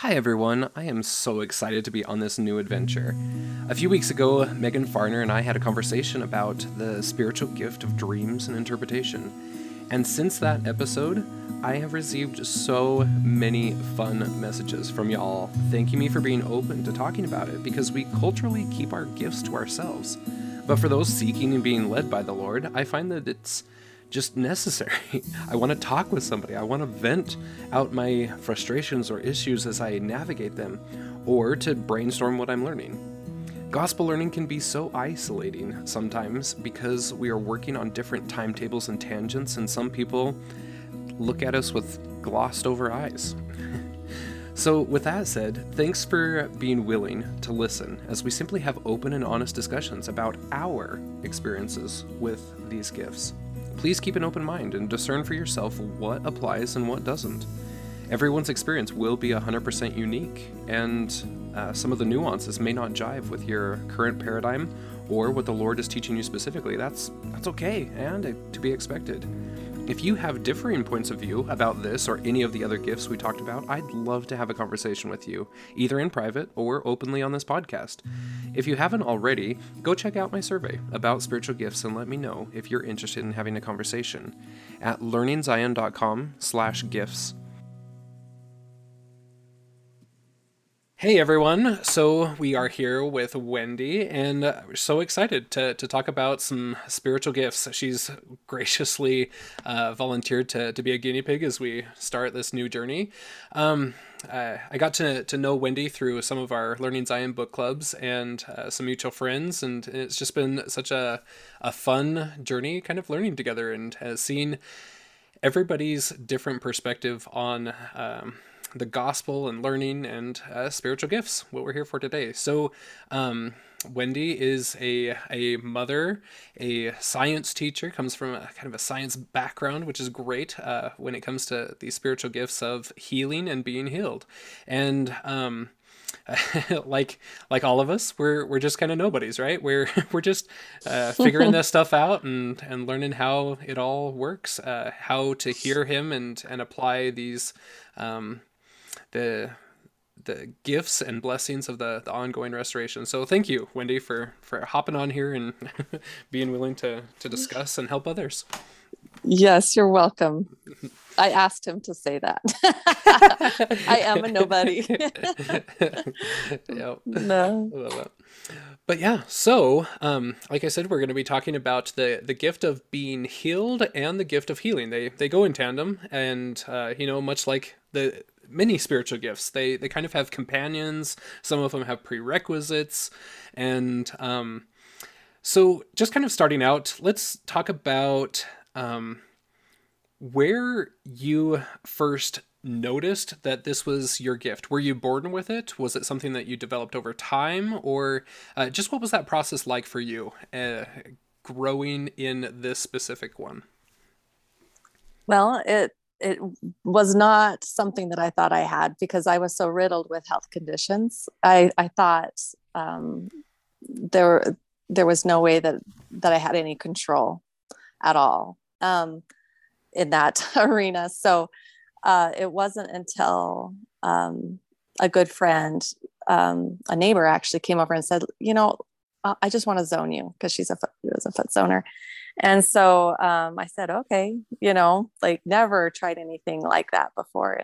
Hi everyone, I am so excited to be on this new adventure. A few weeks ago, Megan Farner and I had a conversation about the spiritual gift of dreams and interpretation. And since that episode, I have received so many fun messages from y'all thanking me for being open to talking about it because we culturally keep our gifts to ourselves. But for those seeking and being led by the Lord, I find that it's just necessary. I want to talk with somebody. I want to vent out my frustrations or issues as I navigate them, or to brainstorm what I'm learning. Gospel learning can be so isolating sometimes because we are working on different timetables and tangents, and some people look at us with glossed over eyes. so, with that said, thanks for being willing to listen as we simply have open and honest discussions about our experiences with these gifts. Please keep an open mind and discern for yourself what applies and what doesn't. Everyone's experience will be 100% unique, and uh, some of the nuances may not jive with your current paradigm or what the Lord is teaching you specifically. That's that's okay and to be expected. If you have differing points of view about this or any of the other gifts we talked about, I'd love to have a conversation with you, either in private or openly on this podcast. If you haven't already, go check out my survey about spiritual gifts and let me know if you're interested in having a conversation at learningzion.com/gifts. Hey everyone! So we are here with Wendy, and we're so excited to, to talk about some spiritual gifts. She's graciously uh, volunteered to, to be a guinea pig as we start this new journey. Um, I got to, to know Wendy through some of our Learning Zion book clubs and uh, some mutual friends, and it's just been such a, a fun journey kind of learning together and uh, seeing everybody's different perspective on. Um, the gospel and learning and uh, spiritual gifts, what we're here for today. So, um, Wendy is a, a mother, a science teacher, comes from a kind of a science background, which is great uh, when it comes to the spiritual gifts of healing and being healed. And um, like like all of us, we're we're just kind of nobodies, right? We're we're just uh, figuring this stuff out and and learning how it all works, uh, how to hear Him and and apply these. Um, the the gifts and blessings of the, the ongoing restoration. So thank you, Wendy, for for hopping on here and being willing to to discuss and help others. Yes, you're welcome. I asked him to say that. I am a nobody. yep. No. But yeah, so um, like I said, we're going to be talking about the the gift of being healed and the gift of healing. They they go in tandem, and uh, you know, much like the many spiritual gifts. They they kind of have companions. Some of them have prerequisites, and um, so just kind of starting out, let's talk about um, where you first noticed that this was your gift. Were you born with it? Was it something that you developed over time, or uh, just what was that process like for you, uh, growing in this specific one? Well, it it was not something that I thought I had because I was so riddled with health conditions. I, I thought um, there there was no way that that I had any control at all um, in that arena. So uh, it wasn't until um, a good friend, um, a neighbor, actually came over and said, "You know, I just want to zone you because she's a was a foot zoner." And so um, I said, okay, you know, like never tried anything like that before.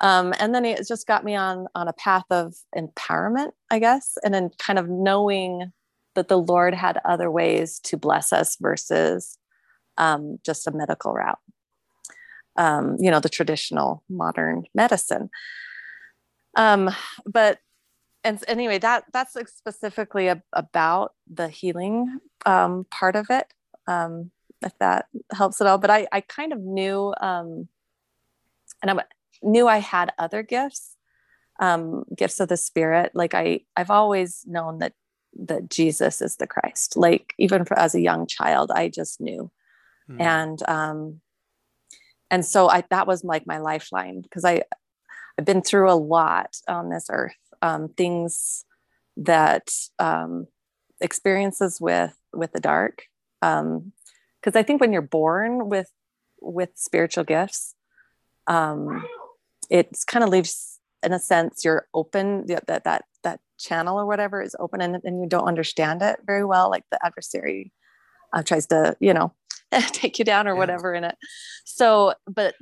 Um, and then it just got me on on a path of empowerment, I guess, and then kind of knowing that the Lord had other ways to bless us versus um, just a medical route. Um, you know, the traditional modern medicine. Um, but and anyway, that that's specifically a, about the healing um, part of it um, if that helps at all. But I, I kind of knew, um, and I knew I had other gifts, um, gifts of the Spirit. Like I, I've always known that that Jesus is the Christ. Like even for, as a young child, I just knew, mm. and um, and so I that was like my lifeline because I I've been through a lot on this earth, um, things that um, experiences with with the dark um because i think when you're born with with spiritual gifts um it kind of leaves in a sense you're open that that that channel or whatever is open and, and you don't understand it very well like the adversary uh, tries to you know take you down or yeah. whatever in it so but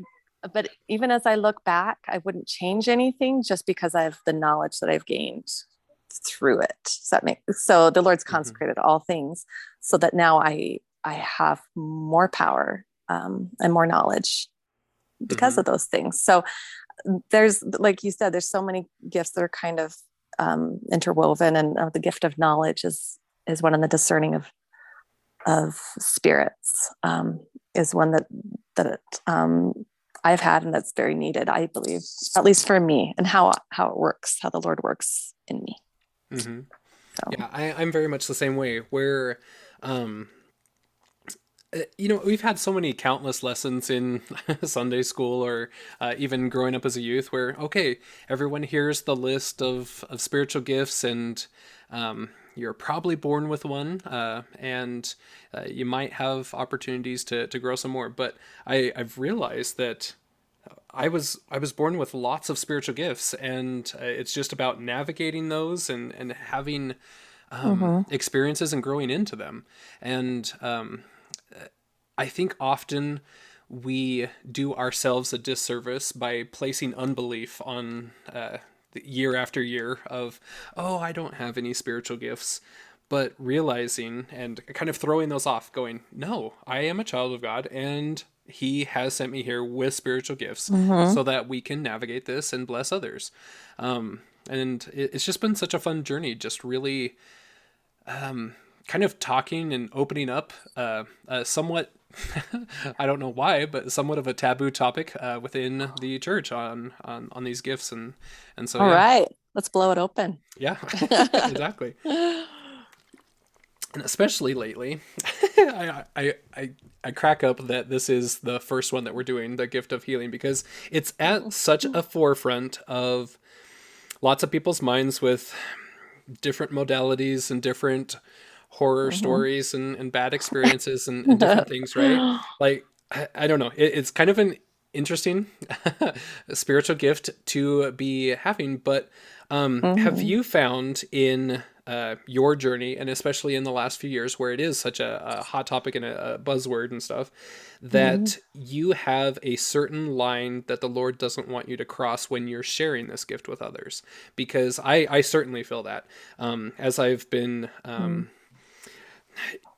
but even as i look back i wouldn't change anything just because i have the knowledge that i've gained through it Does that make so the lord's mm-hmm. consecrated mm-hmm. all things so that now i i have more power um, and more knowledge because mm-hmm. of those things so there's like you said there's so many gifts that are kind of um, interwoven and uh, the gift of knowledge is is one of the discerning of of spirits um, is one that that um, I've had and that's very needed I believe at least for me and how how it works how the Lord works in me mm-hmm. so. yeah I, I'm very much the same way where um, uh, you know we've had so many countless lessons in sunday school or uh, even growing up as a youth where okay everyone hears the list of, of spiritual gifts and um, you're probably born with one uh, and uh, you might have opportunities to, to grow some more but I, i've realized that I was I was born with lots of spiritual gifts, and uh, it's just about navigating those and and having um, mm-hmm. experiences and growing into them. And um, I think often we do ourselves a disservice by placing unbelief on uh, year after year of, oh, I don't have any spiritual gifts. But realizing and kind of throwing those off, going, no, I am a child of God and he has sent me here with spiritual gifts mm-hmm. so that we can navigate this and bless others. Um, and it's just been such a fun journey, just really um, kind of talking and opening up uh, uh, somewhat I don't know why, but somewhat of a taboo topic uh, within the church on, on on these gifts and and so. All yeah. right, let's blow it open. Yeah, exactly. And especially lately, I, I I I crack up that this is the first one that we're doing, the gift of healing, because it's at such a forefront of lots of people's minds with different modalities and different horror mm-hmm. stories and, and bad experiences and, and different things, right? Like, I, I don't know. It, it's kind of an interesting spiritual gift to be having, but um, mm-hmm. have you found in uh, your journey, and especially in the last few years where it is such a, a hot topic and a, a, buzzword and stuff, that mm-hmm. you have a certain line that the Lord doesn't want you to cross when you're sharing this gift with others? Because I, I certainly feel that um, as I've been. Um, mm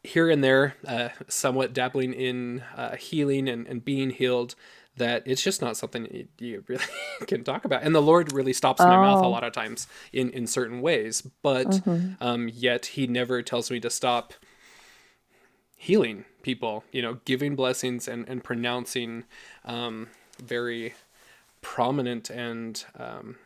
here and there, uh, somewhat dabbling in uh, healing and, and being healed, that it's just not something you, you really can talk about. And the Lord really stops oh. my mouth a oh. lot of times in, in certain ways, but mm-hmm. um, yet He never tells me to stop healing people, you know, giving blessings and, and pronouncing um, very prominent and um,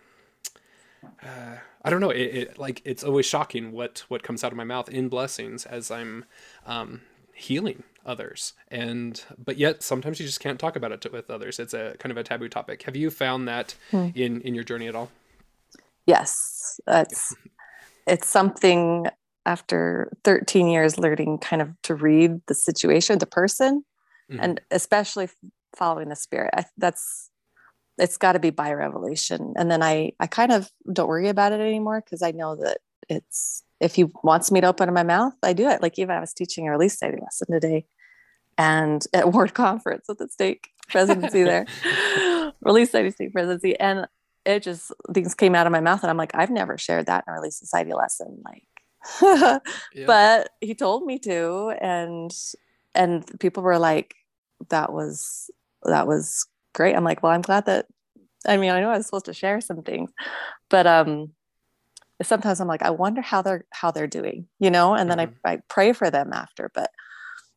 uh, I don't know. It, it, like it's always shocking what what comes out of my mouth in blessings as I'm um, healing others, and but yet sometimes you just can't talk about it with others. It's a kind of a taboo topic. Have you found that hmm. in in your journey at all? Yes, that's it's something after 13 years learning kind of to read the situation, the person, mm-hmm. and especially following the spirit. I, that's it's got to be by revelation and then i i kind of don't worry about it anymore because i know that it's if he wants me to open my mouth i do it like even i was teaching a Relief Society lesson today and at Ward conference with the stake presidency there Relief Society presidency and it just things came out of my mouth and i'm like i've never shared that in a Relief Society lesson like yeah. but he told me to and and people were like that was that was great. I'm like, well, I'm glad that I mean, I know I was supposed to share some things, but um sometimes I'm like, I wonder how they're how they're doing, you know, and then mm-hmm. I, I pray for them after. But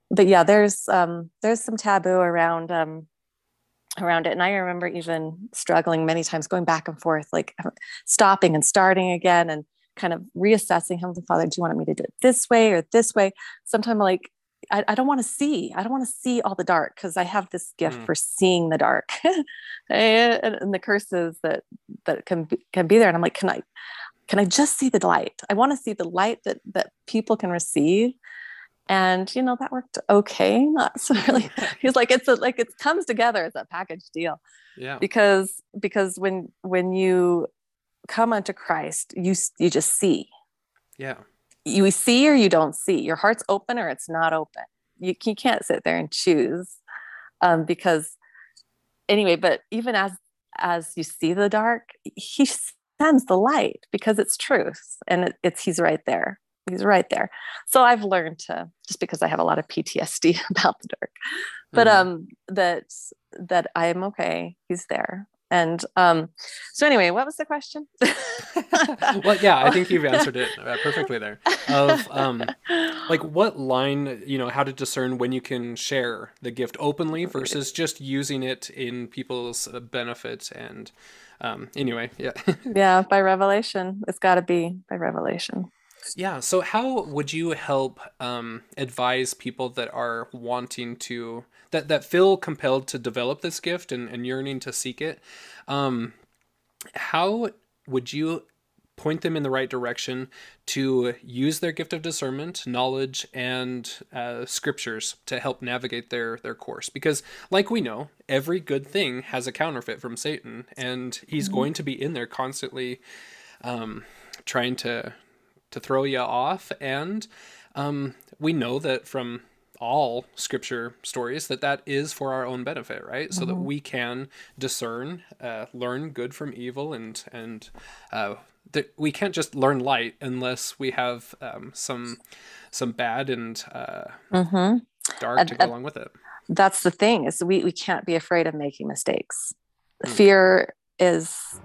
but yeah, there's um there's some taboo around um around it. And I remember even struggling many times going back and forth, like stopping and starting again and kind of reassessing him, Father, do you want me to do it this way or this way? Sometimes like I, I don't want to see. I don't want to see all the dark because I have this gift mm. for seeing the dark and, and, the curses that that can be, can be there. And I'm like, can I can I just see the light? I want to see the light that that people can receive. And you know that worked okay not so really. He's like it's a, like it comes together as a package deal. Yeah. Because because when when you come unto christ you you just see. Yeah. You see or you don't see. Your heart's open or it's not open. You, you can't sit there and choose um, because anyway but even as as you see the dark he sends the light because it's truth and it, it's he's right there he's right there. So i've learned to just because i have a lot of ptsd about the dark but mm-hmm. um that that i am okay. He's there. And um so anyway what was the question? Well yeah i think you've answered it uh, perfectly there. Of um like what line you know how to discern when you can share the gift openly versus just using it in people's uh, benefit and um anyway yeah. Yeah by revelation. It's got to be by revelation yeah. So, how would you help um, advise people that are wanting to that that feel compelled to develop this gift and, and yearning to seek it? Um, how would you point them in the right direction to use their gift of discernment, knowledge, and uh, scriptures to help navigate their their course. Because, like we know, every good thing has a counterfeit from Satan, and he's mm-hmm. going to be in there constantly, um, trying to to throw you off. And um, we know that from all scripture stories that that is for our own benefit right so mm-hmm. that we can discern uh, learn good from evil and and uh, that we can't just learn light unless we have um, some some bad and uh, mm-hmm. dark to go along with it that's the thing is we, we can't be afraid of making mistakes mm. fear is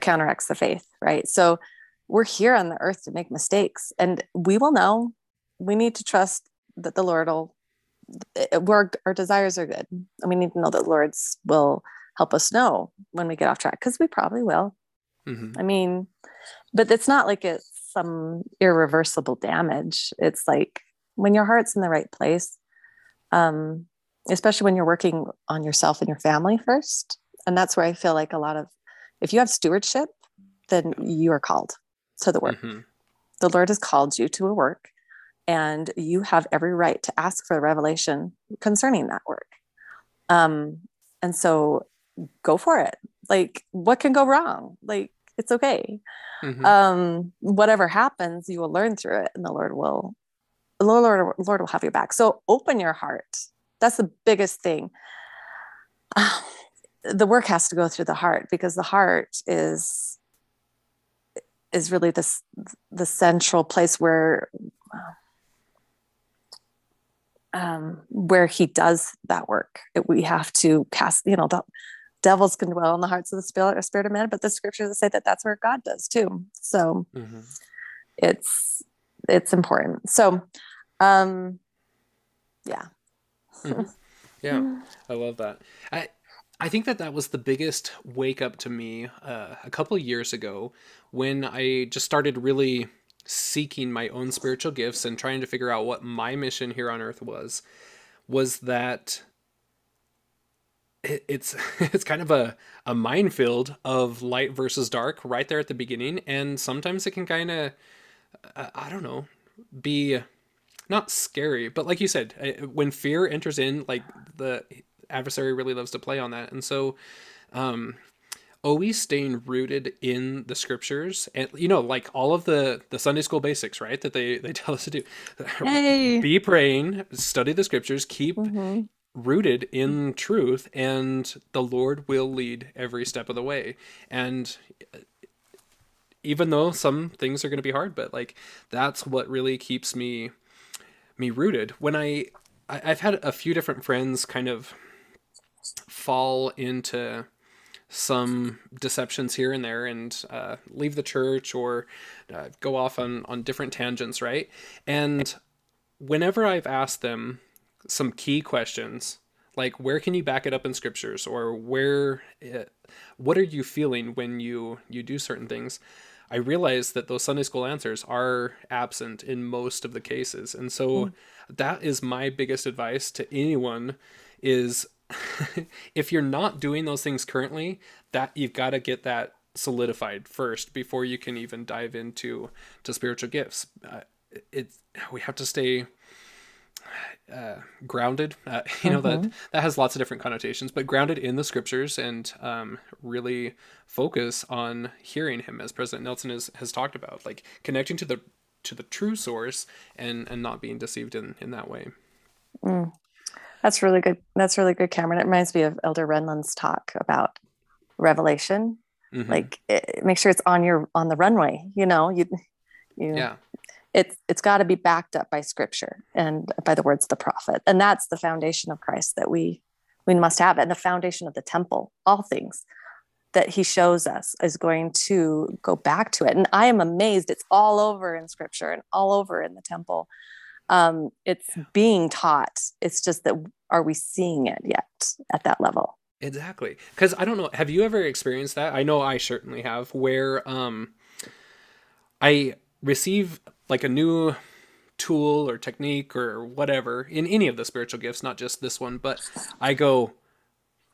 counteracts the faith right so we're here on the earth to make mistakes. And we will know. We need to trust that the lord will our, our desires are good. And we need to know that the lord's will help us know when we get off track because we probably will. Mm-hmm. i mean but it's not like it's some irreversible damage. It's like when your heart's in the right place um, especially when you're working on yourself and your family first. And that's where i feel like a lot of if you have stewardship then you are called to the work. Mm-hmm. The Lord has called you to a work, and you have every right to ask for a revelation concerning that work. Um, and so go for it. Like, what can go wrong? Like, it's okay. Mm-hmm. Um, whatever happens, you will learn through it, and the Lord will, the Lord, Lord will have your back. So open your heart. That's the biggest thing. the work has to go through the heart because the heart is is really this the central place where um, where he does that work. It, we have to cast, you know, the devils can dwell in the hearts of the spirit, spirit of men, but the scriptures say that that's where God does too. So mm-hmm. it's it's important. So, um, yeah, mm-hmm. yeah, I love that. I I think that that was the biggest wake up to me uh, a couple years ago when I just started really seeking my own spiritual gifts and trying to figure out what my mission here on earth was was that it's it's kind of a, a minefield of light versus dark right there at the beginning and sometimes it can kind of I don't know be not scary but like you said when fear enters in like the adversary really loves to play on that. And so, um, always staying rooted in the scriptures and you know like all of the the sunday school basics right that they they tell us to do hey. be praying study the scriptures keep mm-hmm. rooted in truth and the lord will lead every step of the way and even though some things are going to be hard but like that's what really keeps me me rooted when i, I i've had a few different friends kind of fall into some deceptions here and there and uh, leave the church or uh, go off on, on different tangents, right? And whenever I've asked them some key questions, like where can you back it up in scriptures or where it, uh, what are you feeling when you you do certain things i realize that those sunday school answers are absent in most of the cases and so mm. that is my biggest advice to anyone is if you're not doing those things currently, that you've got to get that solidified first before you can even dive into to spiritual gifts. Uh, it we have to stay uh, grounded. Uh, you know mm-hmm. that that has lots of different connotations, but grounded in the scriptures and um, really focus on hearing Him, as President Nelson has, has talked about, like connecting to the to the true source and and not being deceived in in that way. Mm. That's really good. That's really good, Cameron. It reminds me of Elder Renlund's talk about revelation. Mm-hmm. Like, it, make sure it's on your on the runway. You know, you you yeah it's it's got to be backed up by scripture and by the words of the prophet and that's the foundation of christ that we we must have and the foundation of the temple all things that he shows us is going to go back to it and i am amazed it's all over in scripture and all over in the temple um, it's being taught. It's just that are we seeing it yet at that level? Exactly. Because i don't know have you ever experienced that? I know i certainly have where um i receive like a new tool or technique or whatever in any of the spiritual gifts, not just this one, but I go,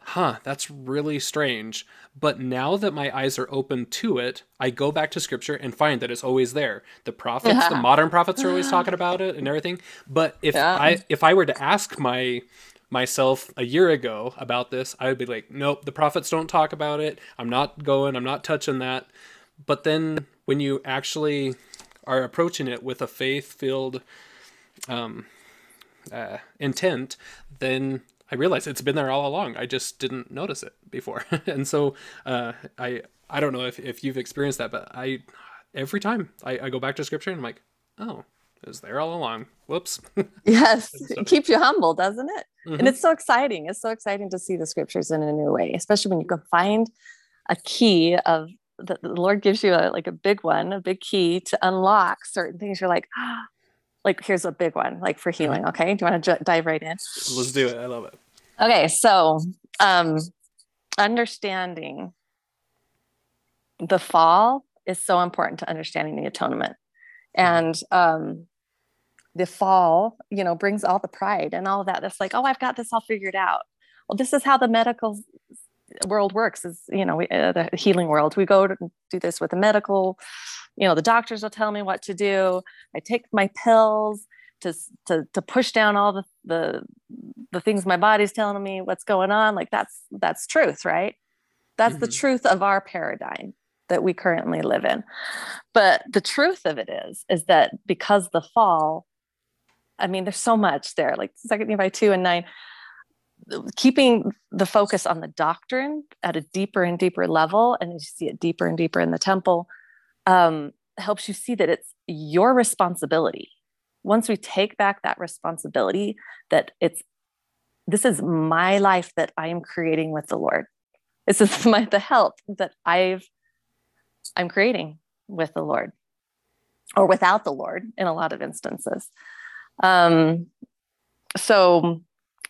huh, that's really strange. But now that my eyes are open to it, I go back to scripture and find that it's always there. The prophets, yeah. the modern prophets are always talking about it and everything. But if yeah. I if I were to ask my myself a year ago about this, I would be like, nope, the prophets don't talk about it. I'm not going, I'm not touching that. But then when you actually are approaching it with a faith filled um, uh, intent, then I realize it's been there all along. I just didn't notice it before. and so uh, I I don't know if, if you've experienced that, but I every time I, I go back to scripture and I'm like, oh, it was there all along. Whoops. yes. it keeps you humble, doesn't it? Mm-hmm. And it's so exciting. It's so exciting to see the scriptures in a new way, especially when you can find a key of the, the Lord gives you a, like a big one, a big key to unlock certain things. You're like, ah, like here's a big one, like for healing. Okay, do you want to j- dive right in? Let's do it. I love it. Okay, so um, understanding the fall is so important to understanding the atonement, mm-hmm. and um, the fall, you know, brings all the pride and all of that. That's like, oh, I've got this all figured out. Well, this is how the medical world works is you know we, uh, the healing world we go to do this with the medical you know the doctors will tell me what to do. I take my pills to to, to push down all the, the the things my body's telling me what's going on. Like that's that's truth right? That's mm-hmm. the truth of our paradigm that we currently live in. But the truth of it is is that because the fall i mean there's so much there. Like second nephi 2 and 9 keeping the focus on the doctrine at a deeper and deeper level, and you see it deeper and deeper in the temple, um, helps you see that it's your responsibility. Once we take back that responsibility, that it's this is my life that I am creating with the Lord. This is my the help that I've I'm creating with the Lord, or without the Lord in a lot of instances. Um, so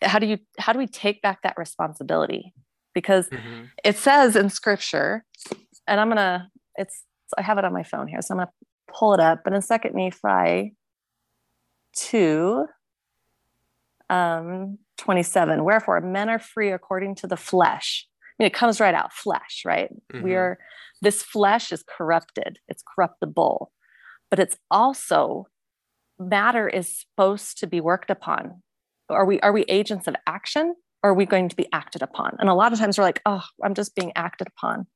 how do you how do we take back that responsibility because mm-hmm. it says in scripture and i'm gonna it's i have it on my phone here so i'm gonna pull it up. But in second nephi 2 um 27 wherefore men are free according to the flesh. I mean, it comes right out flesh right? Mm-hmm. we are this flesh is corrupted it's corruptible but it's also matter is supposed to be worked upon. Are we are we agents of action or are we going to be acted upon? And a lot of times we're like oh i'm just being acted upon.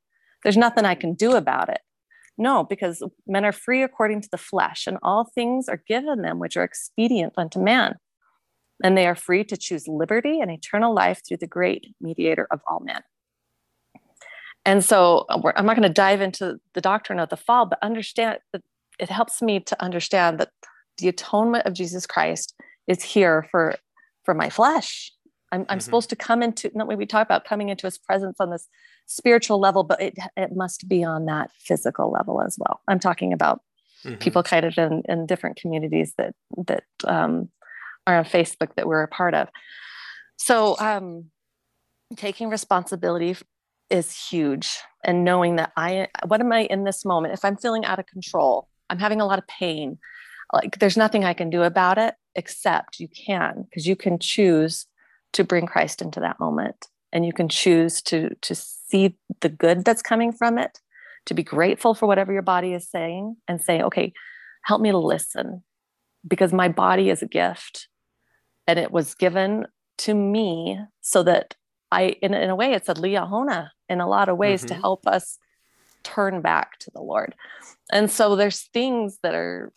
There's nothing i can do about it no because men are free according to the flesh and all things are given them which are expedient unto man and they are free to choose liberty and eternal life through the great mediator of all men and so i'm not going to dive into the doctrine of the fall but understand that it helps me to understand that the atonement of jesus christ is here for for my flesh. I'm, I'm mm-hmm. supposed to come into, not when we talk about coming into his presence on this spiritual level, but it, it must be on that physical level as well. I'm talking about mm-hmm. people kind of in, in different communities that, that um, are on Facebook that we're a part of. So um, taking responsibility is huge and knowing that I, what am I in this moment? If I'm feeling out of control, I'm having a lot of pain, like there's nothing I can do about it except you can because you can choose to bring Christ into that moment and you can choose to to see the good that's coming from it to be grateful for whatever your body is saying and say okay help me to listen because my body is a gift and it was given to me so that I, in, in a way, it's a liahona in a lot of ways mm-hmm. to help us turn back to the Lord. And so there's things that are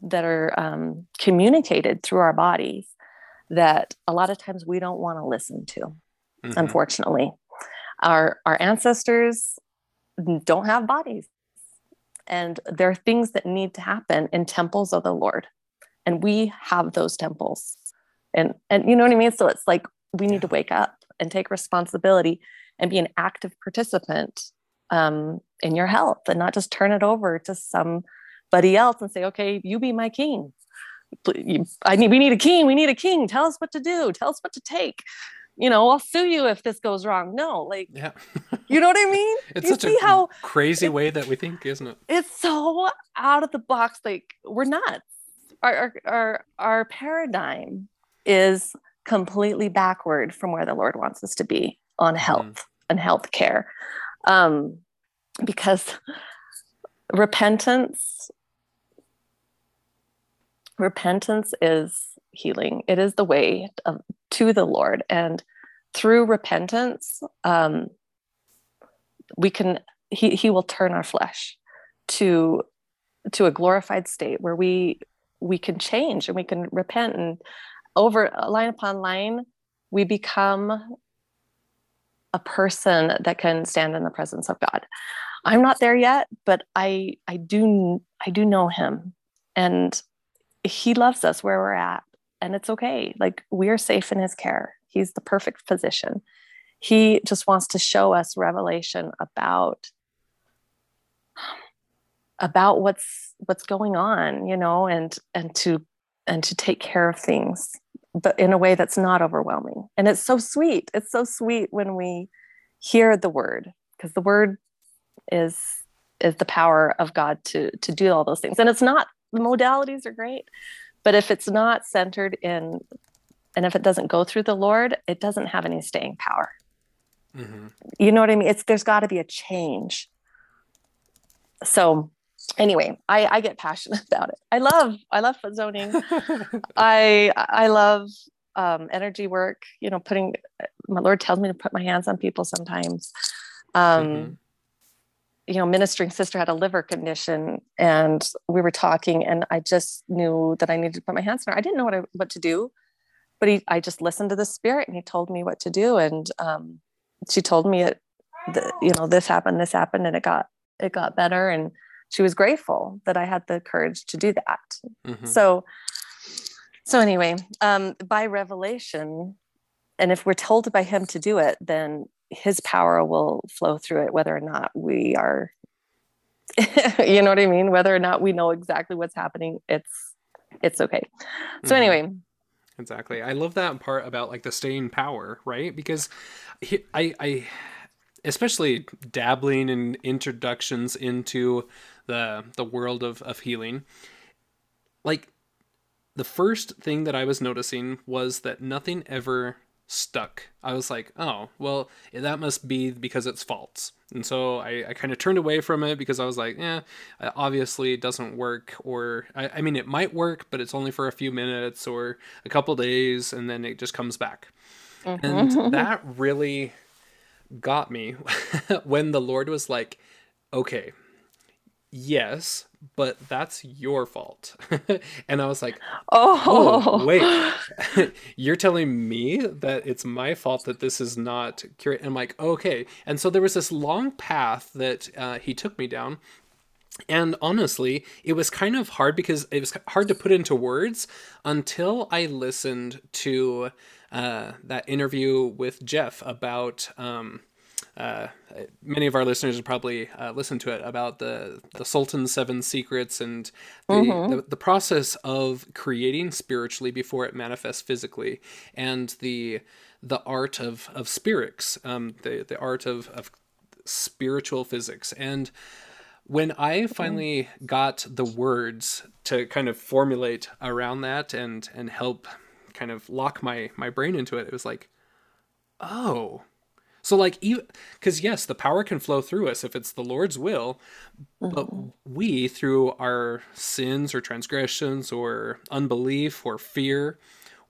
that are um, communicated through our bodies that a lot of times we don't want to listen to. Mm-hmm. Unfortunately, our our ancestors don't have bodies, and there are things that need to happen in temples of the Lord, and we have those temples, and and you know what I mean. So it's like we need to wake up and take responsibility and be an active participant um, in your health and not just turn it over to somebody else and say, okay, you be my king. I need, we need a king. We need a king. Tell us what to do. Tell us what to take. You know, I'll sue you if this goes wrong. No, like, yeah. you know what I mean? It's you such a how crazy it, way that we think, isn't it? It's so out of the box. Like we're nuts. Our, our, our, our paradigm is completely backward from where the Lord wants us to be on mm-hmm. health mm. and health care. Um, because repentance repentance is healing. It is the way of, to the lord. And through repentance um, we can he, he will turn our flesh to to a glorified state where we we can change and we can repent. And over line upon line we become a person that can stand in the presence of god. I'm not there yet but i i do i do know him. And he loves us where we're at and it's okay. Like we're safe in his care. He's the perfect physician. He just wants to show us revelation about about what's what's going on you know and and to and to take care of things but in a way that's not overwhelming. And it's so sweet. It's so sweet when we hear the word because the word is is the power of god to to do all those things. And it's not the modalities are great but if it's not centered in and if it doesn't go through the lord it doesn't have any staying power. Mm-hmm. you know what i mean? It's there's got to be a change. So anyway i i get passionate about it. I love i love foot zoning. I i love um, energy work you know putting my lord tells me to put my hands on people sometimes. Um, mm-hmm you know, ministering sister had a liver condition and we were talking and I just knew that I needed to put my hands on her. I didn't know what I, what to do, but he, I just listened to the spirit and he told me what to do. And, um, she told me it, the, you know, this happened, this happened, and it got, it got better. And she was grateful that I had the courage to do that. Mm-hmm. So, so anyway, um, by revelation, and if we're told by him to do it, then his power will flow through it whether or not we are you know what i mean? Whether or not we know exactly what's happening it's it's okay. So mm-hmm. anyway. Exactly. I love that part about like the staying power right? Because he, i i especially dabbling in introductions into the the world of of healing like the first thing that i was noticing was that nothing ever stuck. I was like, oh, well, that must be because it's false. And so I, I kind of turned away from it because I was like, yeah, obviously it doesn't work. Or, I, I mean, it might work, but it's only for a few minutes or a couple days and then it just comes back. Mm-hmm. And that really got me when the Lord was like, okay, yes, but that's your fault. and I was like, oh, oh wait, you're telling me that it's my fault that this is not curate. And I'm like, okay. And so there was this long path that uh, he took me down. And honestly, it was kind of hard because it was hard to put into words until I listened to uh, that interview with Jeff about um, uh, many of our listeners have probably uh, listened to it about the the Sultan's seven secrets and the, mm-hmm. the, the process of creating spiritually before it manifests physically, and the the art of of spirits, um, the the art of of spiritual physics, and when I finally got the words to kind of formulate around that and and help kind of lock my my brain into it, it was like, oh, so like because yes, the power can flow through us if it's the Lord's will, mm-hmm. but we through our sins or transgressions or unbelief or fear,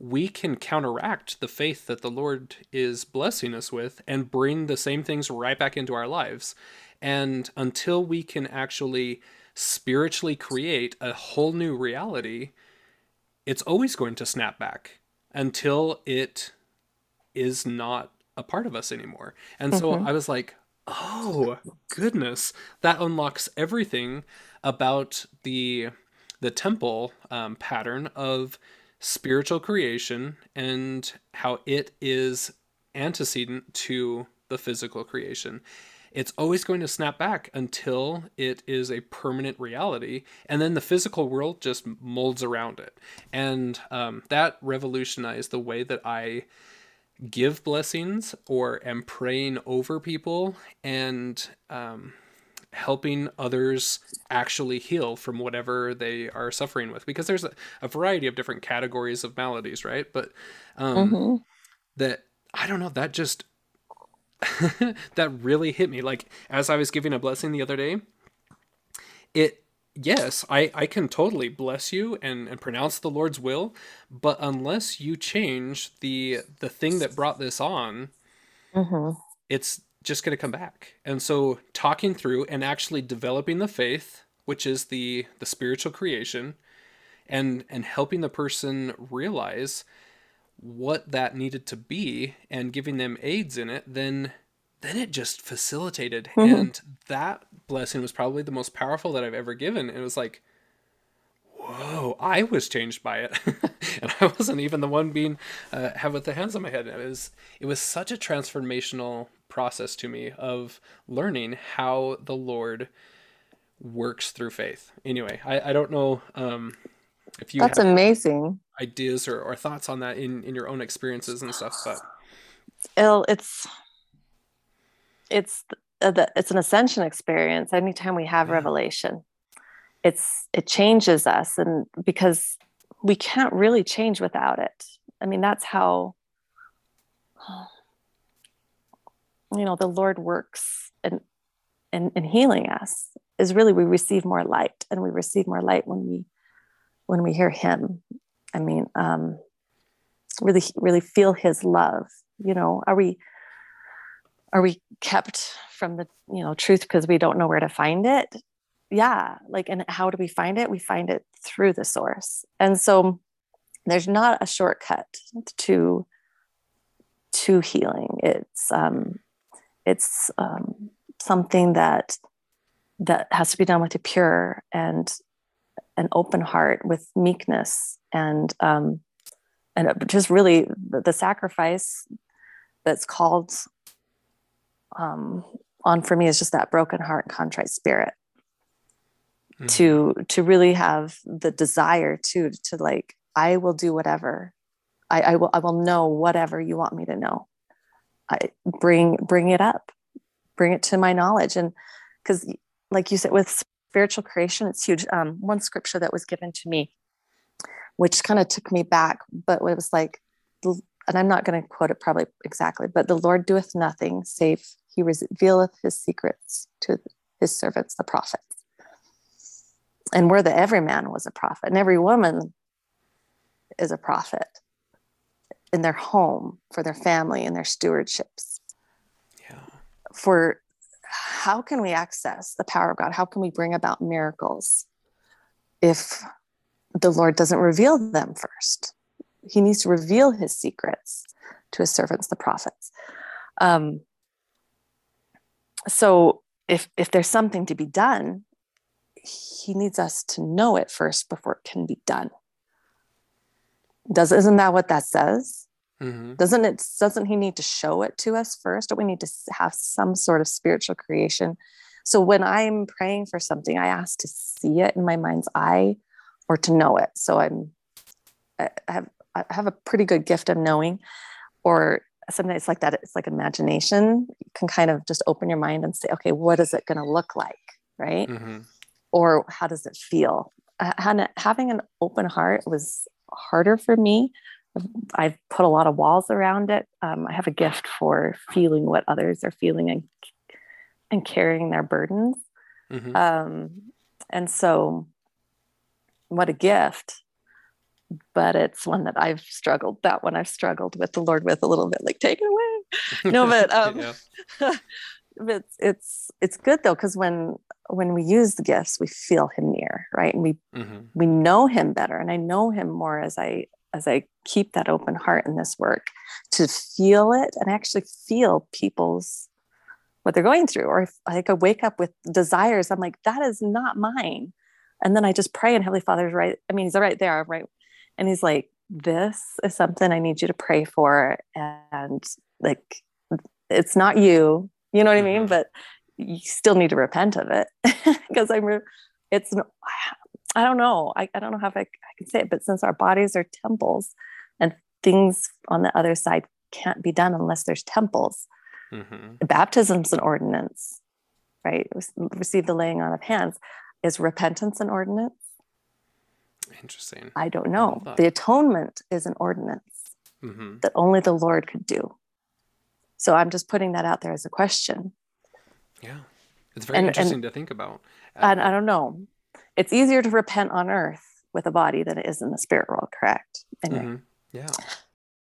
we can counteract the faith that the Lord is blessing us with and bring the same things right back into our lives. And until we can actually spiritually create a whole new reality, it's always going to snap back until it is not a part of us anymore. And so mm-hmm. I was like, oh goodness, that unlocks everything about the the temple um, pattern of spiritual creation and how it is antecedent to the physical creation. It's always going to snap back until it is a permanent reality, and then the physical world just molds around it. And um, that revolutionized the way that I give blessings or am praying over people and um, helping others actually heal from whatever they are suffering with. Because there's a, a variety of different categories of maladies right? But um mm-hmm. that i don't know that just that really hit me. Like as i was giving a blessing the other day it yes i i can totally bless you and and pronounce the lord's will but unless you change the the thing that brought this on mm-hmm. it's just going to come back. And so talking through and actually developing the faith, which is the the spiritual creation, and and helping the person realize what that needed to be and giving them aids in it, then then it just facilitated. Mm-hmm. And that blessing was probably the most powerful that I've ever given. It was like, whoa, I was changed by it. and I wasn't even the one being uh, have with the hands on my head. It was it was such a transformational process to me of learning how the Lord works through faith. Anyway, I, I don't know um, if you that's amazing ideas or, or thoughts on that in, in your own experiences and stuff, but Ill, it's it's the, it's an ascension experience. Anytime we have yeah. revelation, it's it changes us, and because we can't really change without it. I mean, that's how you know the lord works in, in in healing us is really we receive more light and we receive more light when we when we hear him i mean um really really feel his love you know are we are we kept from the you know truth because we don't know where to find it? Yeah like and how do we find it? We find it through the source. And so there's not a shortcut to to healing. It's um it's um, something that that has to be done with a pure and an open heart with meekness and um, and just really the, the sacrifice that's called um, on for me is just that broken heart and contrite spirit mm-hmm. to to really have the desire to to like i will do whatever I, I will i will know whatever you want me to know I bring bring it up, bring it to my knowledge, and because like you said with spiritual creation, it's huge. Um, one scripture that was given to me, which kind of took me back, but it was like, and I'm not going to quote it probably exactly, but the Lord doeth nothing save He revealeth His secrets to His servants, the prophets. And where the every man was a prophet, and every woman is a prophet in their home for their family and their stewardships. Yeah. For how can we access the power of god? How can we bring about miracles if the lord doesn't reveal them first? He needs to reveal his secrets to his servants the prophets. Um, so if if there's something to be done he needs us to know it first before it can be done does isn't that what that says? Mm-hmm. Doesn't it? Doesn't he need to show it to us first? Don't we need to have some sort of spiritual creation? So when I'm praying for something, I ask to see it in my mind's eye or to know it. So I'm I have I have a pretty good gift of knowing, or sometimes it's like that. It's like imagination. You can kind of just open your mind and say, okay, what is it going to look like, right? Mm-hmm. Or how does it feel? Uh, having an open heart was harder for me. I've put a lot of walls around it. Um, I have a gift for feeling what others are feeling and and carrying their burdens. Mm-hmm. Um, and so, what a gift! But it's one that I've struggled. That one I've struggled with the Lord with a little bit, like take it away. No, but um, it's it's it's good though because when when we use the gifts, we feel Him near, right? And we mm-hmm. we know Him better, and I know Him more as I as I keep that open heart in this work to feel it and actually feel people's what they're going through. Or if I could wake up with desires, I'm like, that is not mine. And then I just pray, and Heavenly Father's right. I mean, He's right there, right? And He's like, this is something I need you to pray for. And like, it's not you, you know what I mean? Mm-hmm. But you still need to repent of it because I'm, re- it's, I don't know. I, I don't know how I, I can say it, but since our bodies are temples and things on the other side can't be done unless there's temples, mm-hmm. baptism's an ordinance, right? Receive the laying on of hands. Is repentance an ordinance? Interesting. I don't know. I the atonement is an ordinance mm-hmm. that only the Lord could do. So I'm just putting that out there as a question. Yeah. It's very and, interesting and, to think about. And I don't know. It's easier to repent on earth with a body than it is in the spirit world, correct? Anyway. Mm-hmm. Yeah.